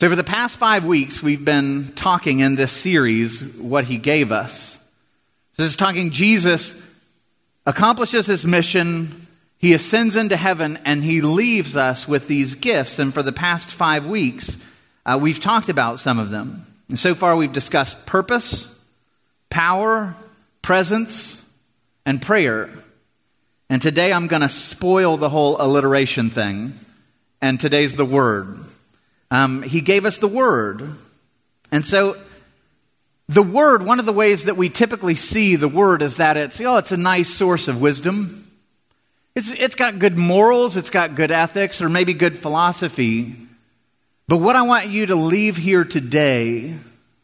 So, for the past five weeks, we've been talking in this series what he gave us. So this is talking Jesus accomplishes his mission, he ascends into heaven, and he leaves us with these gifts. And for the past five weeks, uh, we've talked about some of them. And so far, we've discussed purpose, power, presence, and prayer. And today, I'm going to spoil the whole alliteration thing. And today's the word. Um, he gave us the Word. And so, the Word, one of the ways that we typically see the Word is that it's, oh, it's a nice source of wisdom. It's, it's got good morals, it's got good ethics, or maybe good philosophy. But what I want you to leave here today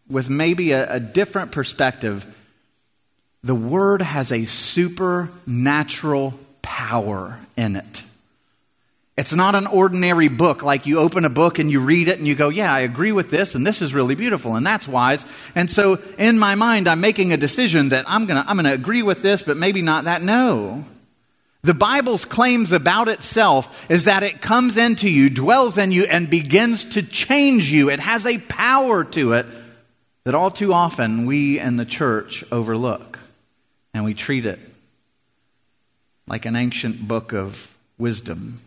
with maybe a, a different perspective the Word has a supernatural power in it. It's not an ordinary book like you open a book and you read it and you go, Yeah, I agree with this, and this is really beautiful, and that's wise. And so in my mind, I'm making a decision that I'm going to I'm going to agree with this, but maybe not that. No. The Bible's claims about itself is that it comes into you, dwells in you, and begins to change you. It has a power to it that all too often we in the church overlook. And we treat it like an ancient book of wisdom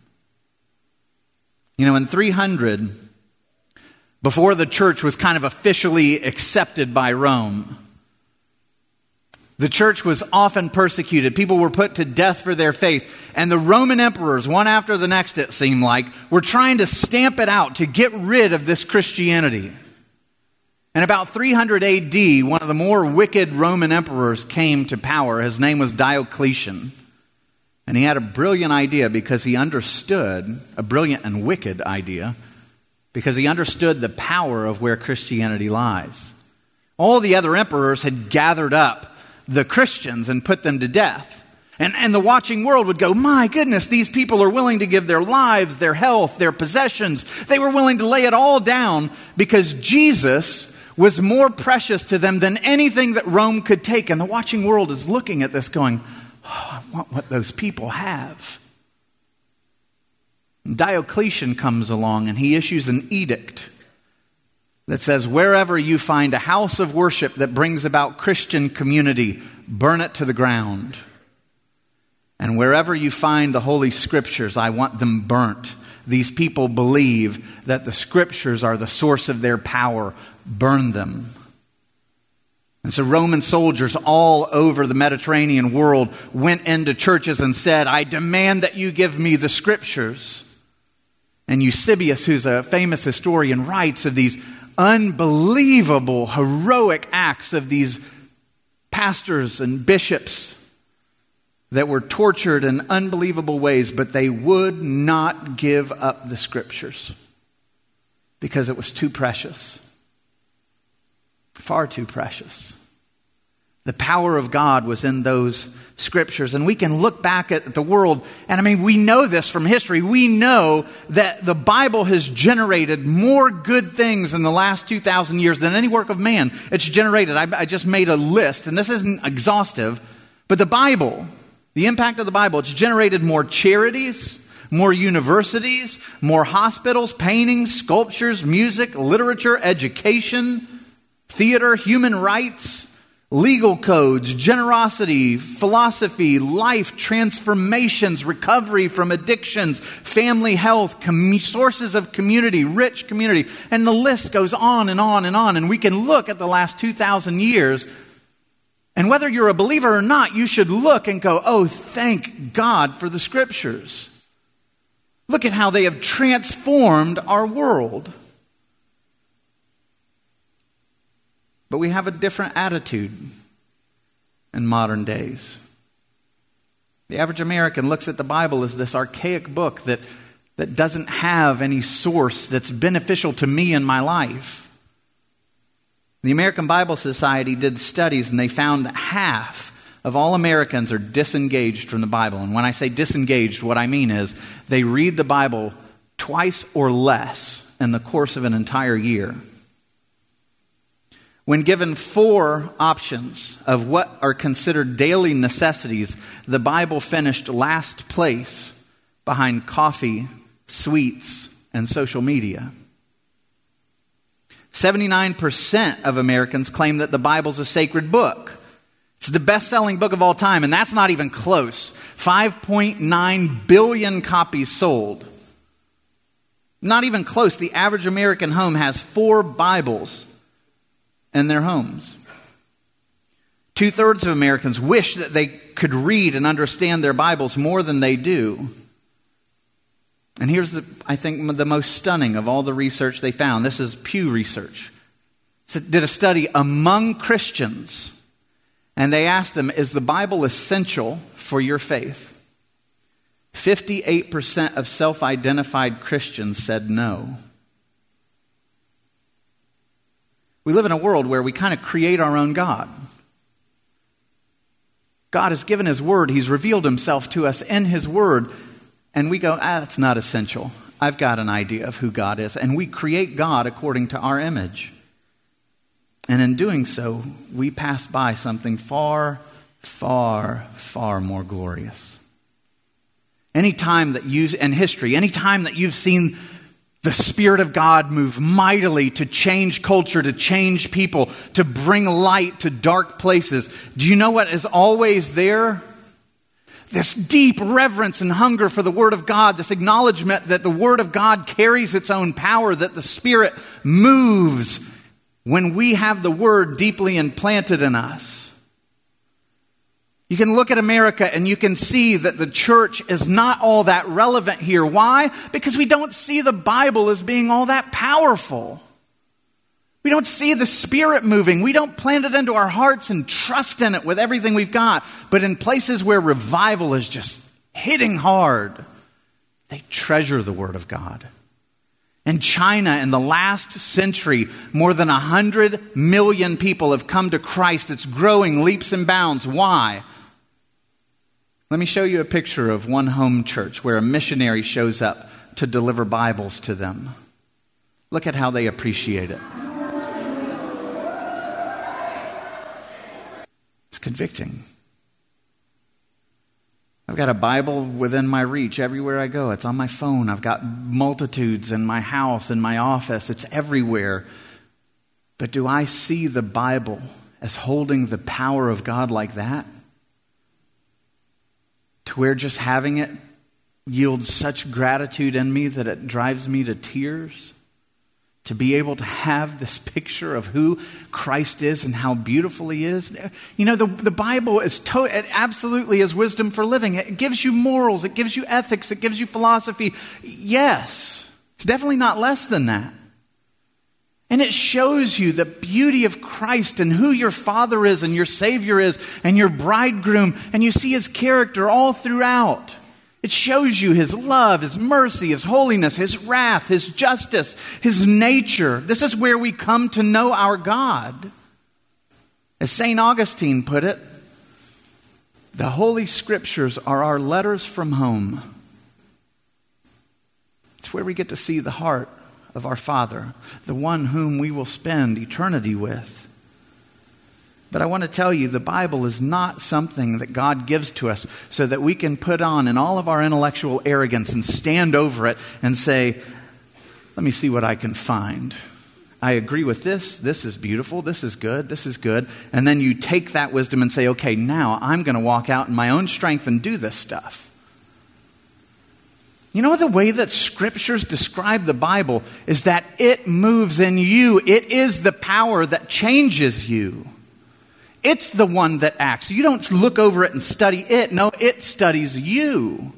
you know, in 300, before the church was kind of officially accepted by Rome, the church was often persecuted. People were put to death for their faith. And the Roman emperors, one after the next, it seemed like, were trying to stamp it out to get rid of this Christianity. And about 300 AD, one of the more wicked Roman emperors came to power. His name was Diocletian. And he had a brilliant idea because he understood, a brilliant and wicked idea, because he understood the power of where Christianity lies. All the other emperors had gathered up the Christians and put them to death. And, and the watching world would go, My goodness, these people are willing to give their lives, their health, their possessions. They were willing to lay it all down because Jesus was more precious to them than anything that Rome could take. And the watching world is looking at this going, Oh, I want what those people have. Diocletian comes along and he issues an edict that says, Wherever you find a house of worship that brings about Christian community, burn it to the ground. And wherever you find the Holy Scriptures, I want them burnt. These people believe that the Scriptures are the source of their power. Burn them. And so Roman soldiers all over the Mediterranean world went into churches and said, I demand that you give me the scriptures. And Eusebius, who's a famous historian, writes of these unbelievable, heroic acts of these pastors and bishops that were tortured in unbelievable ways, but they would not give up the scriptures because it was too precious. Far too precious. The power of God was in those scriptures. And we can look back at the world, and I mean, we know this from history. We know that the Bible has generated more good things in the last 2,000 years than any work of man. It's generated. I, I just made a list, and this isn't exhaustive, but the Bible, the impact of the Bible, it's generated more charities, more universities, more hospitals, paintings, sculptures, music, literature, education, theater, human rights legal codes, generosity, philosophy, life transformations, recovery from addictions, family health, com- sources of community, rich community. And the list goes on and on and on. And we can look at the last 2,000 years. And whether you're a believer or not, you should look and go, oh, thank God for the scriptures. Look at how they have transformed our world. But we have a different attitude in modern days. The average American looks at the Bible as this archaic book that, that doesn't have any source that's beneficial to me in my life. The American Bible Society did studies and they found that half of all Americans are disengaged from the Bible. And when I say disengaged, what I mean is they read the Bible twice or less in the course of an entire year. When given four options of what are considered daily necessities, the Bible finished last place behind coffee, sweets, and social media. 79% of Americans claim that the Bible's a sacred book. It's the best selling book of all time, and that's not even close. 5.9 billion copies sold. Not even close. The average American home has four Bibles in their homes. Two thirds of Americans wish that they could read and understand their Bibles more than they do. And here's, the, I think, the most stunning of all the research they found. This is Pew Research. It did a study among Christians and they asked them, Is the Bible essential for your faith? 58% of self identified Christians said no. We live in a world where we kind of create our own God. God has given His Word, He's revealed Himself to us in His Word, and we go, ah, that's not essential. I've got an idea of who God is. And we create God according to our image. And in doing so, we pass by something far, far, far more glorious. Any time that you, in history, any time that you've seen the Spirit of God move mightily to change culture, to change people, to bring light to dark places, do you know what is always there? This deep reverence and hunger for the Word of God, this acknowledgement that the Word of God carries its own power, that the Spirit moves when we have the word deeply implanted in us. You can look at America and you can see that the church is not all that relevant here. Why? Because we don't see the Bible as being all that powerful. We don't see the Spirit moving. We don't plant it into our hearts and trust in it with everything we've got. But in places where revival is just hitting hard, they treasure the Word of God. In China, in the last century, more than 100 million people have come to Christ. It's growing leaps and bounds. Why? Let me show you a picture of one home church where a missionary shows up to deliver Bibles to them. Look at how they appreciate it. It's convicting. I've got a Bible within my reach everywhere I go. It's on my phone. I've got multitudes in my house, in my office. It's everywhere. But do I see the Bible as holding the power of God like that? To where just having it yields such gratitude in me that it drives me to tears? to be able to have this picture of who Christ is and how beautiful he is. You know, the, the Bible is to, it absolutely is wisdom for living. It gives you morals, it gives you ethics, it gives you philosophy. Yes, it's definitely not less than that. And it shows you the beauty of Christ and who your Father is and your Savior is and your bridegroom, and you see his character all throughout. It shows you his love, his mercy, his holiness, his wrath, his justice, his nature. This is where we come to know our God. As St. Augustine put it, the Holy Scriptures are our letters from home. It's where we get to see the heart of our Father, the one whom we will spend eternity with. But I want to tell you, the Bible is not something that God gives to us so that we can put on in all of our intellectual arrogance and stand over it and say, let me see what I can find. I agree with this. This is beautiful. This is good. This is good. And then you take that wisdom and say, okay, now I'm going to walk out in my own strength and do this stuff. You know, the way that scriptures describe the Bible is that it moves in you, it is the power that changes you. It's the one that acts. You don't look over it and study it. No, it studies you.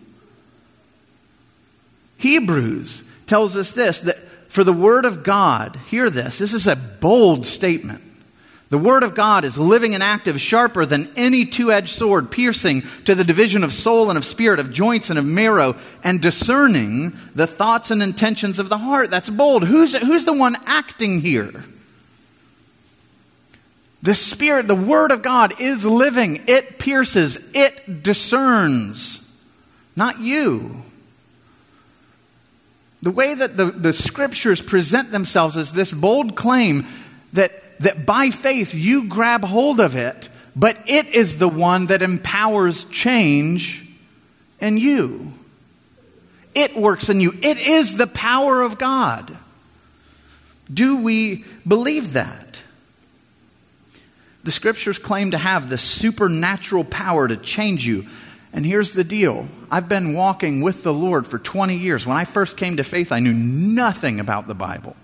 Hebrews tells us this that for the Word of God, hear this, this is a bold statement. The Word of God is living and active, sharper than any two edged sword, piercing to the division of soul and of spirit, of joints and of marrow, and discerning the thoughts and intentions of the heart. That's bold. Who's, who's the one acting here? The Spirit, the Word of God is living. It pierces, it discerns, not you. The way that the, the Scriptures present themselves is this bold claim that, that by faith you grab hold of it, but it is the one that empowers change in you. It works in you. It is the power of God. Do we believe that? The scriptures claim to have the supernatural power to change you. And here's the deal I've been walking with the Lord for 20 years. When I first came to faith, I knew nothing about the Bible.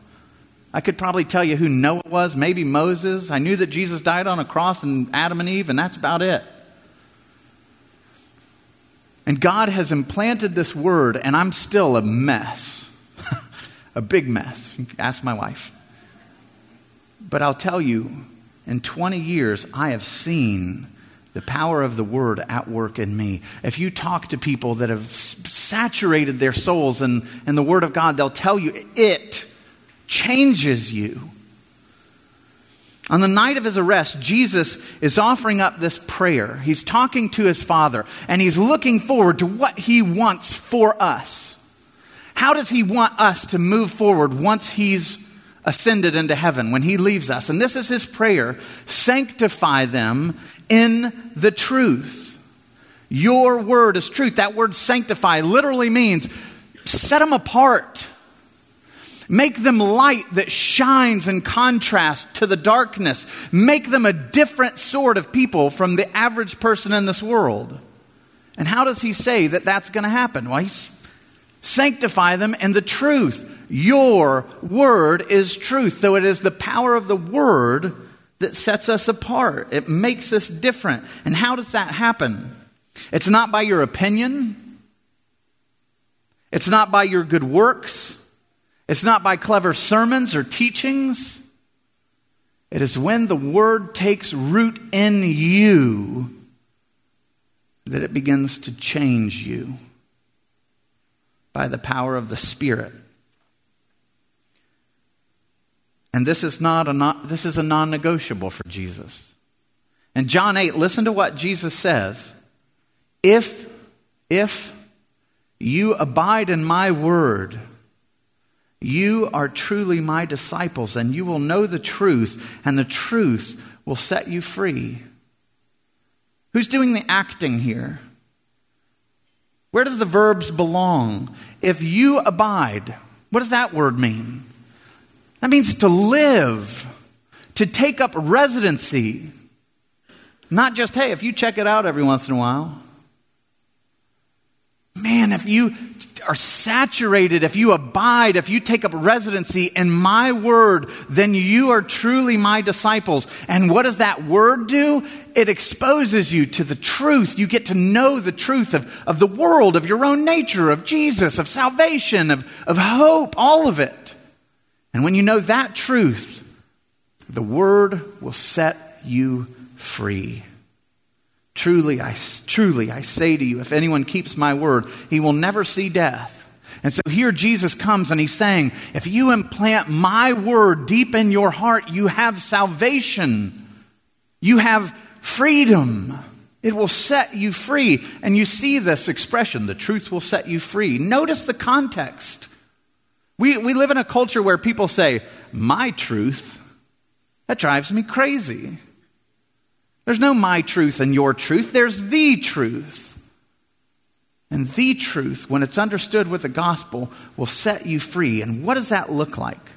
I could probably tell you who Noah was, maybe Moses. I knew that Jesus died on a cross and Adam and Eve, and that's about it. And God has implanted this word, and I'm still a mess. a big mess. Ask my wife. But I'll tell you, in 20 years, I have seen the power of the word at work in me. If you talk to people that have saturated their souls in, in the word of God, they'll tell you it changes you. On the night of his arrest, Jesus is offering up this prayer. He's talking to his Father, and he's looking forward to what he wants for us. How does he want us to move forward once he's ascended into heaven, when he leaves us? And this is his prayer sanctify them in the truth. Your word is truth. That word sanctify literally means set them apart Make them light that shines in contrast to the darkness. Make them a different sort of people from the average person in this world. And how does he say that that's going to happen? Well, he's sanctify them in the truth. Your word is truth. So it is the power of the word that sets us apart. It makes us different. And how does that happen? It's not by your opinion. It's not by your good works. It's not by clever sermons or teachings. It is when the word takes root in you that it begins to change you by the power of the Spirit. And this is not a not, this is a non-negotiable for Jesus. And John 8, listen to what Jesus says. If if you abide in my word, you are truly my disciples, and you will know the truth, and the truth will set you free. Who's doing the acting here? Where does the verbs belong? If you abide, what does that word mean? That means to live, to take up residency. Not just, hey, if you check it out every once in a while. Man, if you are saturated, if you abide, if you take up residency in my word, then you are truly my disciples. And what does that word do? It exposes you to the truth. You get to know the truth of, of the world, of your own nature, of Jesus, of salvation, of, of hope, all of it. And when you know that truth, the word will set you free. Truly, I, truly, I say to you, if anyone keeps my word, he will never see death. And so here Jesus comes and he's saying, if you implant my word deep in your heart, you have salvation. You have freedom. It will set you free. And you see this expression, the truth will set you free. Notice the context. We, we live in a culture where people say, my truth, that drives me crazy. There's no my truth and your truth, there's the truth. And the truth, when it's understood with the gospel, will set you free. And what does that look like?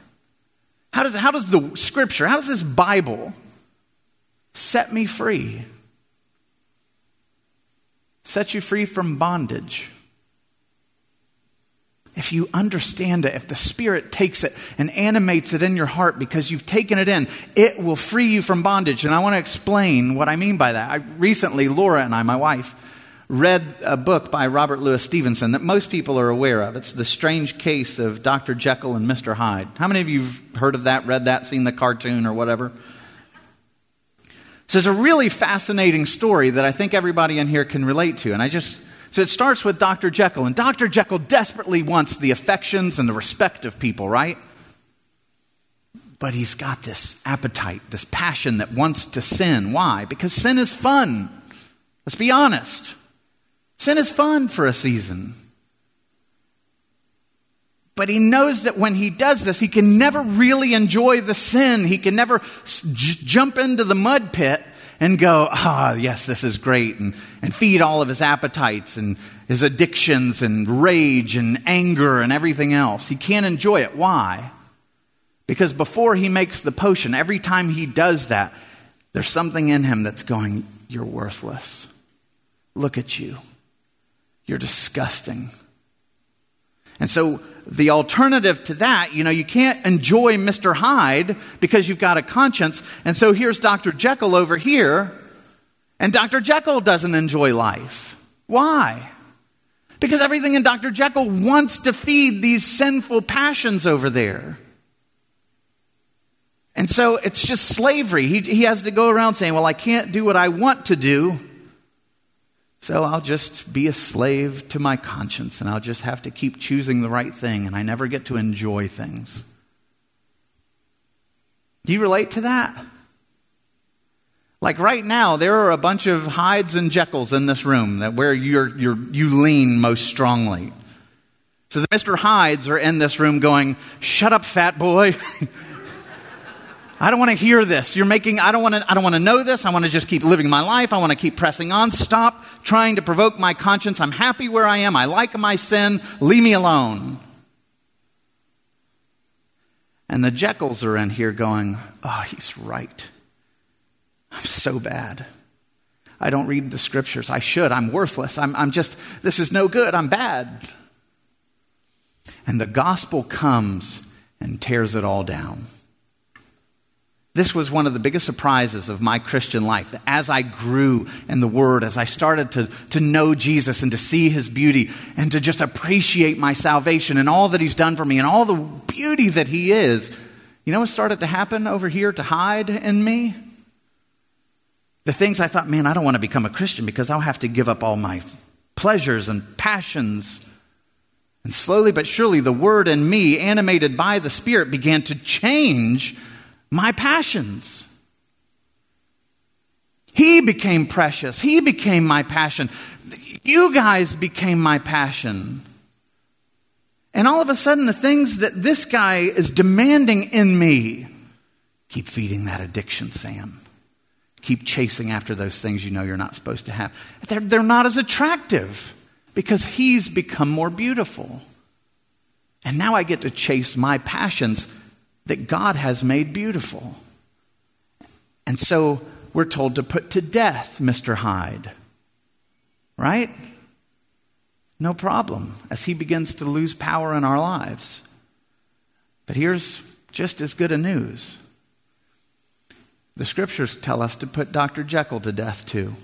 How does, how does the scripture, how does this Bible set me free? Set you free from bondage if you understand it, if the Spirit takes it and animates it in your heart because you've taken it in, it will free you from bondage. And I want to explain what I mean by that. I, recently, Laura and I, my wife, read a book by Robert Louis Stevenson that most people are aware of. It's The Strange Case of Dr. Jekyll and Mr. Hyde. How many of you have heard of that, read that, seen the cartoon or whatever? So it's a really fascinating story that I think everybody in here can relate to. And I just so it starts with Dr. Jekyll, and Dr. Jekyll desperately wants the affections and the respect of people, right? But he's got this appetite, this passion that wants to sin. Why? Because sin is fun. Let's be honest. Sin is fun for a season. But he knows that when he does this, he can never really enjoy the sin. He can never j- jump into the mud pit and go, ah, yes, this is great, and, and feed all of his appetites and his addictions and rage and anger and everything else. He can't enjoy it. Why? Because before he makes the potion, every time he does that, there's something in him that's going, You're worthless. Look at you. You're disgusting. And so the alternative to that, you know, you can't enjoy Mr. Hyde because you've got a conscience. And so here's Dr. Jekyll over here, and Dr. Jekyll doesn't enjoy life. Why? Because everything in Dr. Jekyll wants to feed these sinful passions over there. And so it's just slavery. He, he has to go around saying, Well, I can't do what I want to do. So I'll just be a slave to my conscience and I'll just have to keep choosing the right thing and I never get to enjoy things. Do you relate to that? Like right now, there are a bunch of Hydes and Jekylls in this room that where you're, you're, you lean most strongly. So the Mr. Hydes are in this room going, Shut up, fat boy. I don't want to hear this. You're making, I don't want to, I don't want to know this. I want to just keep living my life. I want to keep pressing on. Stop trying to provoke my conscience. I'm happy where I am. I like my sin. Leave me alone. And the Jekylls are in here going, oh, he's right. I'm so bad. I don't read the scriptures. I should. I'm worthless. I'm, I'm just, this is no good. I'm bad. And the gospel comes and tears it all down. This was one of the biggest surprises of my Christian life. That as I grew in the Word, as I started to, to know Jesus and to see His beauty and to just appreciate my salvation and all that He's done for me and all the beauty that He is, you know what started to happen over here to Hyde in me? The things I thought, man, I don't want to become a Christian because I'll have to give up all my pleasures and passions. And slowly but surely, the Word in me, animated by the Spirit, began to change my passions. He became precious. He became my passion. You guys became my passion. And all of a sudden, the things that this guy is demanding in me keep feeding that addiction, Sam. Keep chasing after those things you know you're not supposed to have. They're, they're not as attractive because he's become more beautiful. And now I get to chase my passions that God has made beautiful. And so we're told to put to death Mr. Hyde. Right? No problem as he begins to lose power in our lives. But here's just as good a news. The scriptures tell us to put Dr. Jekyll to death too.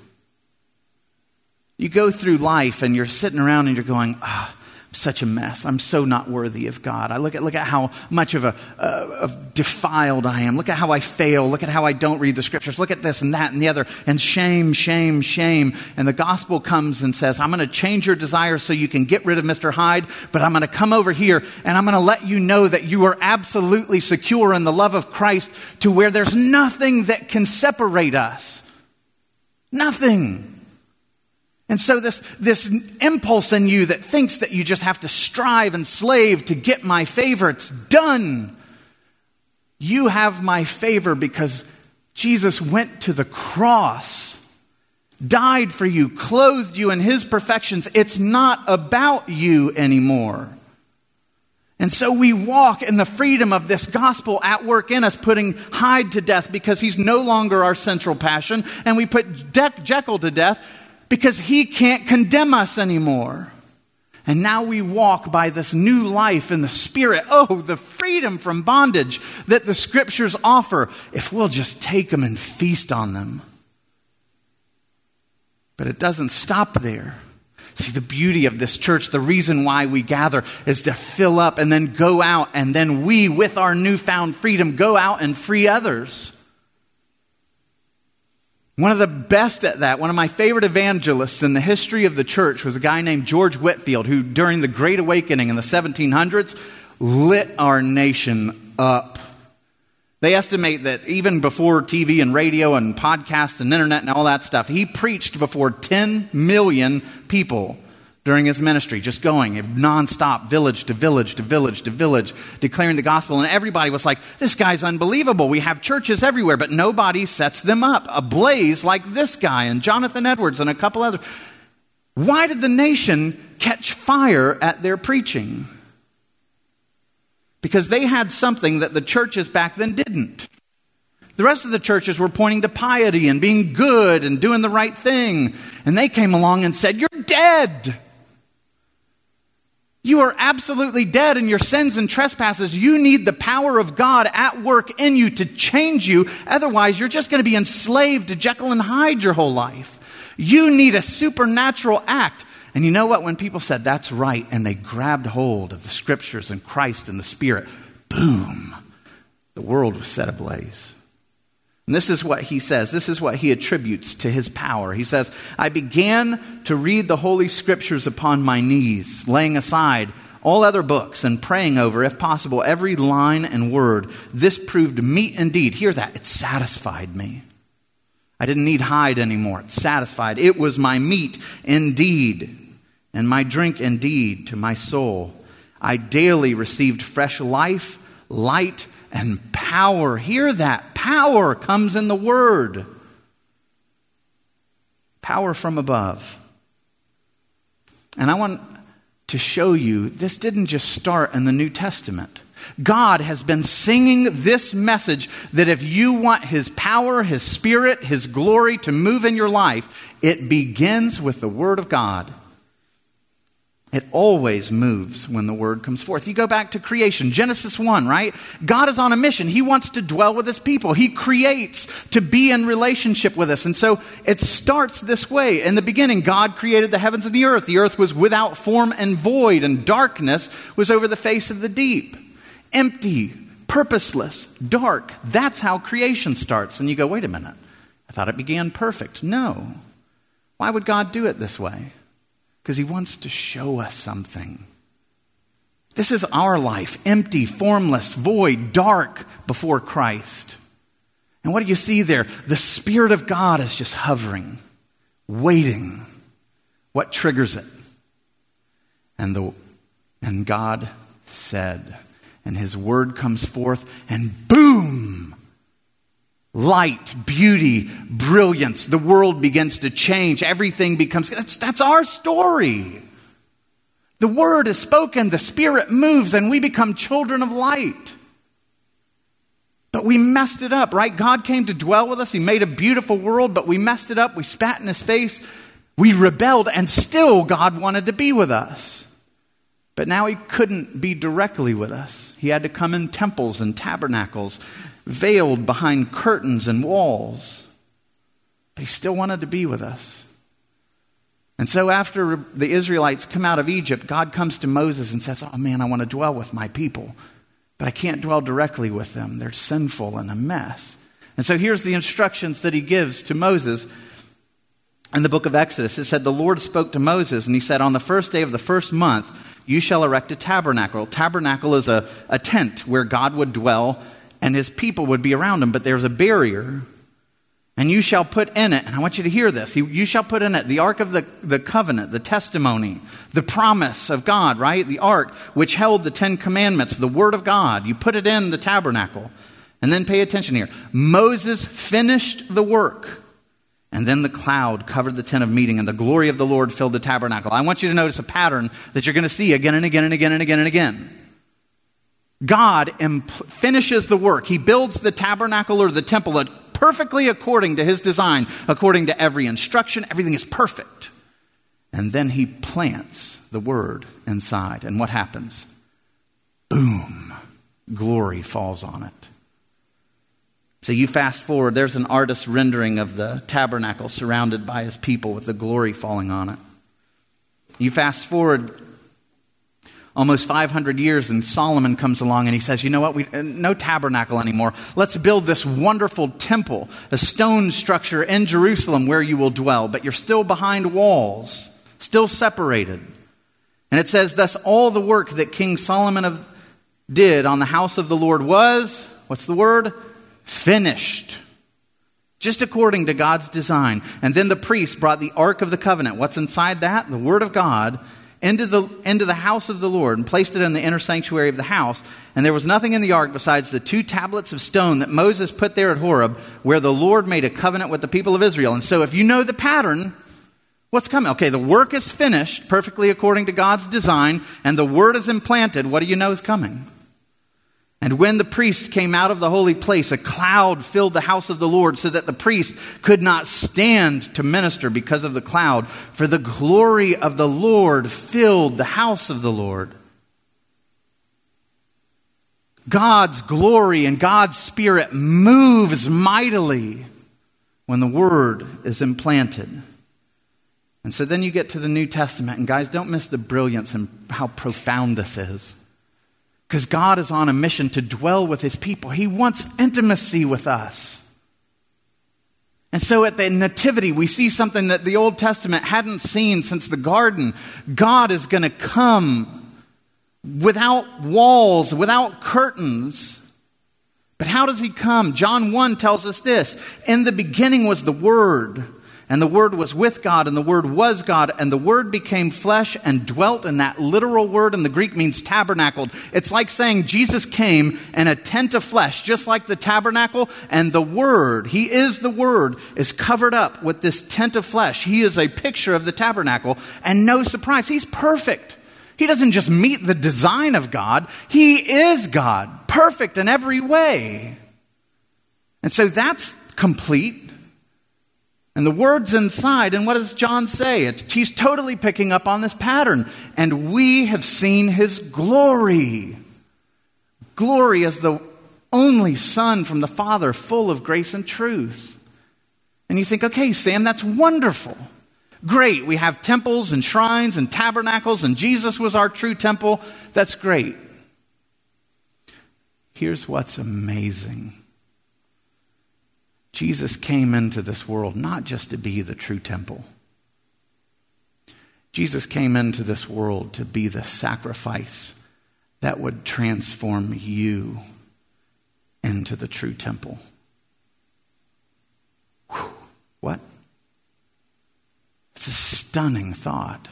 You go through life and you're sitting around and you're going, ah, such a mess. I'm so not worthy of God. I look at, look at how much of a uh, of defiled I am. Look at how I fail. Look at how I don't read the scriptures. Look at this and that and the other. And shame, shame, shame. And the gospel comes and says, I'm going to change your desires so you can get rid of Mr. Hyde, but I'm going to come over here and I'm going to let you know that you are absolutely secure in the love of Christ to where there's nothing that can separate us. Nothing. And so this, this impulse in you that thinks that you just have to strive and slave to get my favor, it's done. You have my favor because Jesus went to the cross, died for you, clothed you in his perfections. It's not about you anymore. And so we walk in the freedom of this gospel at work in us, putting Hyde to death because he's no longer our central passion, and we put De- Jekyll to death because he can't condemn us anymore. And now we walk by this new life in the Spirit. Oh, the freedom from bondage that the Scriptures offer if we'll just take them and feast on them. But it doesn't stop there. See, the beauty of this church, the reason why we gather is to fill up and then go out, and then we, with our newfound freedom, go out and free others. One of the best at that, one of my favorite evangelists in the history of the church was a guy named George Whitefield, who during the Great Awakening in the 1700s lit our nation up. They estimate that even before TV and radio and podcasts and internet and all that stuff, he preached before 10 million people during his ministry, just going nonstop, village to village to village to village, declaring the gospel. And everybody was like, This guy's unbelievable. We have churches everywhere, but nobody sets them up ablaze like this guy and Jonathan Edwards and a couple others. Why did the nation catch fire at their preaching? because they had something that the churches back then didn't. The rest of the churches were pointing to piety and being good and doing the right thing. And they came along and said, You're dead. You are absolutely dead in your sins and trespasses. You need the power of God at work in you to change you. Otherwise, you're just going to be enslaved to Jekyll and Hyde your whole life. You need a supernatural act. And you know what? When people said, That's right, and they grabbed hold of the scriptures and Christ and the Spirit, boom, the world was set ablaze. And this is what he says. This is what he attributes to his power. He says, I began to read the Holy Scriptures upon my knees, laying aside all other books and praying over, if possible, every line and word. This proved meat indeed. Hear that. It satisfied me. I didn't need Hyde anymore. It satisfied. It was my meat indeed, and my drink indeed to my soul. I daily received fresh life, light, and power. Hear that. Power comes in the Word. Power from above. And I want to show you this didn't just start in the New Testament. God has been singing this message that if you want His power, His Spirit, His glory to move in your life, it begins with the Word of God. It always moves when the word comes forth. You go back to creation, Genesis 1, right? God is on a mission. He wants to dwell with his people. He creates to be in relationship with us. And so it starts this way. In the beginning, God created the heavens and the earth. The earth was without form and void, and darkness was over the face of the deep. Empty, purposeless, dark. That's how creation starts. And you go, wait a minute. I thought it began perfect. No. Why would God do it this way? Because he wants to show us something. This is our life empty, formless, void, dark before Christ. And what do you see there? The Spirit of God is just hovering, waiting. What triggers it? And, the, and God said, and His word comes forth, and boom! Light, beauty, brilliance. The world begins to change. Everything becomes. That's, that's our story. The word is spoken, the spirit moves, and we become children of light. But we messed it up, right? God came to dwell with us. He made a beautiful world, but we messed it up. We spat in his face. We rebelled, and still God wanted to be with us. But now he couldn't be directly with us. He had to come in temples and tabernacles veiled behind curtains and walls. But he still wanted to be with us. And so, after the Israelites come out of Egypt, God comes to Moses and says, Oh man, I want to dwell with my people, but I can't dwell directly with them. They're sinful and a mess. And so, here's the instructions that he gives to Moses in the book of Exodus. It said, The Lord spoke to Moses, and he said, On the first day of the first month, you shall erect a tabernacle. Tabernacle is a, a tent where God would dwell and his people would be around him, but there's a barrier. And you shall put in it, and I want you to hear this. You shall put in it the ark of the, the covenant, the testimony, the promise of God, right? The ark which held the Ten Commandments, the word of God. You put it in the tabernacle. And then pay attention here. Moses finished the work. And then the cloud covered the tent of meeting, and the glory of the Lord filled the tabernacle. I want you to notice a pattern that you're going to see again and again and again and again and again. God finishes the work. He builds the tabernacle or the temple perfectly according to his design, according to every instruction. Everything is perfect. And then he plants the word inside. And what happens? Boom. Glory falls on it. So you fast forward, there's an artist's rendering of the tabernacle surrounded by his people with the glory falling on it. You fast forward almost 500 years, and Solomon comes along and he says, You know what? We, uh, no tabernacle anymore. Let's build this wonderful temple, a stone structure in Jerusalem where you will dwell, but you're still behind walls, still separated. And it says, Thus all the work that King Solomon of, did on the house of the Lord was, what's the word? Finished. Just according to God's design. And then the priest brought the Ark of the Covenant. What's inside that? The Word of God into the, into the house of the Lord and placed it in the inner sanctuary of the house. And there was nothing in the ark besides the two tablets of stone that Moses put there at Horeb, where the Lord made a covenant with the people of Israel. And so, if you know the pattern, what's coming? Okay, the work is finished perfectly according to God's design, and the word is implanted. What do you know is coming? And when the priest came out of the holy place, a cloud filled the house of the Lord so that the priest could not stand to minister because of the cloud, for the glory of the Lord filled the house of the Lord. God's glory and God's Spirit moves mightily when the Word is implanted. And so then you get to the New Testament, and guys, don't miss the brilliance and how profound this is. Because God is on a mission to dwell with his people. He wants intimacy with us. And so at the Nativity, we see something that the Old Testament hadn't seen since the garden. God is going to come without walls, without curtains. But how does he come? John 1 tells us this In the beginning was the Word and the Word was with God, and the Word was God, and the Word became flesh and dwelt. And that literal word in the Greek means tabernacled. It's like saying Jesus came in a tent of flesh, just like the tabernacle, and the Word, He is the Word, is covered up with this tent of flesh. He is a picture of the tabernacle, and no surprise, He's perfect. He doesn't just meet the design of God, He is God, perfect in every way. And so that's complete. And the word's inside, and what does John say? It's, he's totally picking up on this pattern. And we have seen his glory. Glory as the only Son from the Father, full of grace and truth. And you think, okay, Sam, that's wonderful. Great. We have temples and shrines and tabernacles, and Jesus was our true temple. That's great. Here's what's amazing Jesus came into this world not just to be the true temple. Jesus came into this world to be the sacrifice that would transform you into the true temple. Whew. What? It's a stunning thought.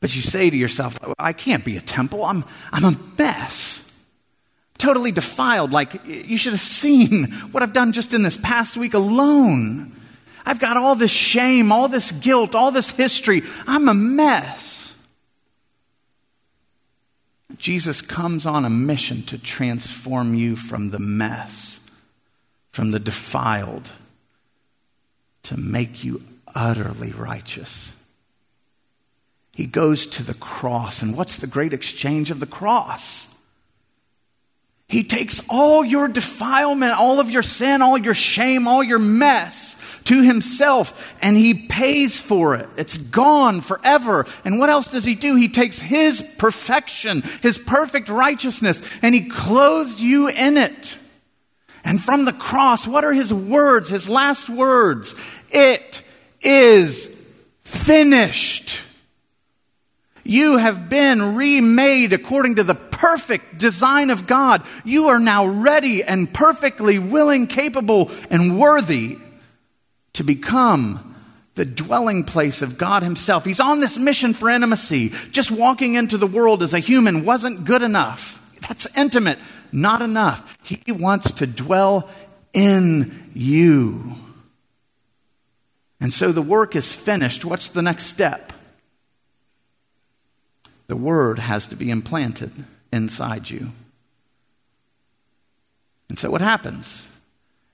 But you say to yourself, I can't be a temple. I'm, I'm a mess totally defiled. Like, you should have seen what I've done just in this past week alone. I've got all this shame, all this guilt, all this history. I'm a mess. Jesus comes on a mission to transform you from the mess, from the defiled, to make you utterly righteous. He goes to the cross, and what's the great exchange of the cross? He takes all your defilement, all of your sin, all your shame, all your mess to himself and he pays for it. It's gone forever. And what else does he do? He takes his perfection, his perfect righteousness, and he clothes you in it. And from the cross, what are his words, his last words? It is finished. You have been remade according to the perfect design of God. You are now ready and perfectly willing, capable, and worthy to become the dwelling place of God Himself. He's on this mission for intimacy. Just walking into the world as a human wasn't good enough. That's intimate, not enough. He wants to dwell in you. And so the work is finished. What's the next step? The word has to be implanted inside you. And so what happens?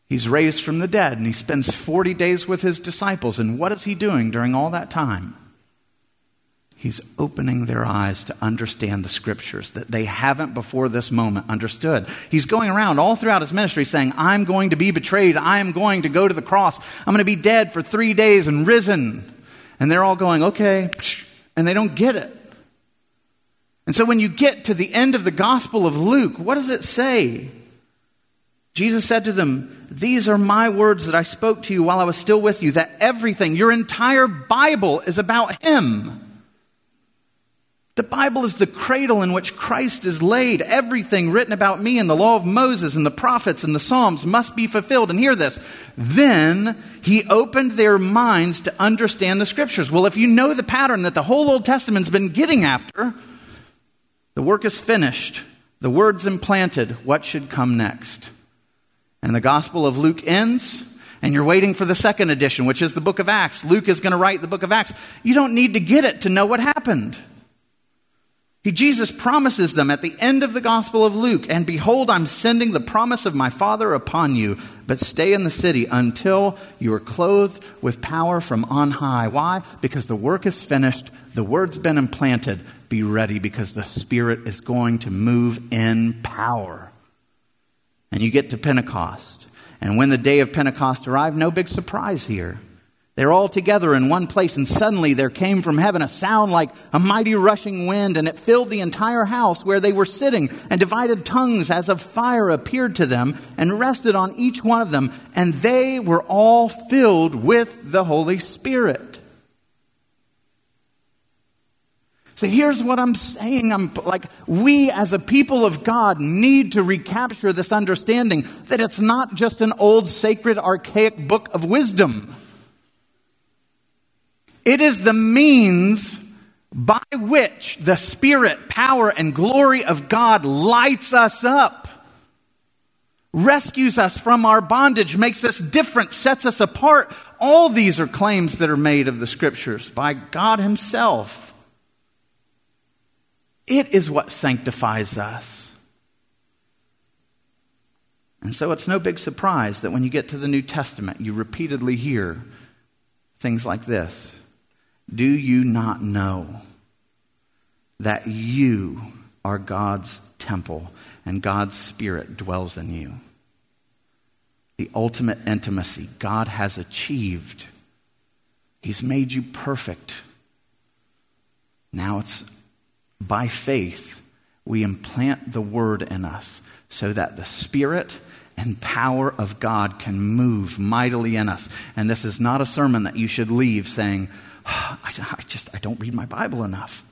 He's raised from the dead and he spends 40 days with his disciples. And what is he doing during all that time? He's opening their eyes to understand the scriptures that they haven't before this moment understood. He's going around all throughout his ministry saying, I'm going to be betrayed. I am going to go to the cross. I'm going to be dead for three days and risen. And they're all going, okay. And they don't get it. And so when you get to the end of the Gospel of Luke, what does it say? Jesus said to them, These are my words that I spoke to you while I was still with you, that everything, your entire Bible is about Him. The Bible is the cradle in which Christ is laid. Everything written about me in the law of Moses and the prophets and the Psalms must be fulfilled. And hear this. Then he opened their minds to understand the scriptures. Well, if you know the pattern that the whole Old Testament's been getting after, the work is finished. The word's implanted. What should come next? And the Gospel of Luke ends, and you're waiting for the second edition, which is the book of Acts. Luke is going to write the book of Acts. You don't need to get it to know what happened. He, Jesus promises them at the end of the Gospel of Luke, and behold, I'm sending the promise of my Father upon you, but stay in the city until you are clothed with power from on high. Why? Because the work is finished, the word's been implanted. Be ready because the Spirit is going to move in power. And you get to Pentecost. And when the day of Pentecost arrived, no big surprise here. They're all together in one place, and suddenly there came from heaven a sound like a mighty rushing wind, and it filled the entire house where they were sitting, and divided tongues as of fire appeared to them and rested on each one of them, and they were all filled with the Holy Spirit. So here's what I'm saying. I'm like, we as a people of God need to recapture this understanding that it's not just an old, sacred, archaic book of wisdom. It is the means by which the Spirit, power, and glory of God lights us up, rescues us from our bondage, makes us different, sets us apart. All these are claims that are made of the Scriptures by God Himself. It is what sanctifies us. And so it's no big surprise that when you get to the New Testament, you repeatedly hear things like this. Do you not know that you are God's temple and God's Spirit dwells in you? The ultimate intimacy God has achieved. He's made you perfect. Now it's by faith we implant the word in us so that the Spirit and power of God can move mightily in us. And this is not a sermon that you should leave saying, I, I just, I don't read my Bible enough.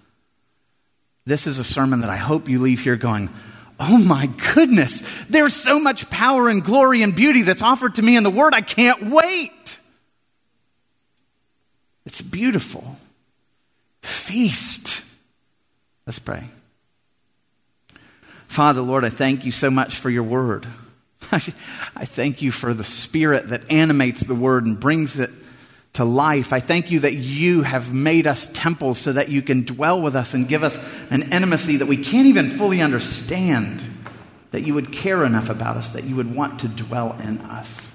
This is a sermon that I hope you leave here going, Oh my goodness, there's so much power and glory and beauty that's offered to me in the Word. I can't wait. It's beautiful. Feast. Let's pray. Father, Lord, I thank you so much for your Word. I thank you for the Spirit that animates the Word and brings it to life. I thank you that you have made us temples so that you can dwell with us and give us an intimacy that we can't even fully understand. That you would care enough about us, that you would want to dwell in us.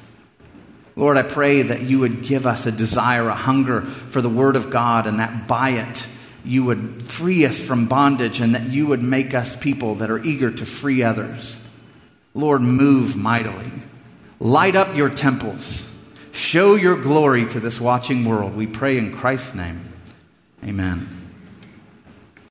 Lord, I pray that you would give us a desire, a hunger for the Word of God, and that by it you would free us from bondage, and that you would make us people that are eager to free others. Lord, move mightily. Light up your temples. Show your glory to this watching world. We pray in Christ's name. Amen.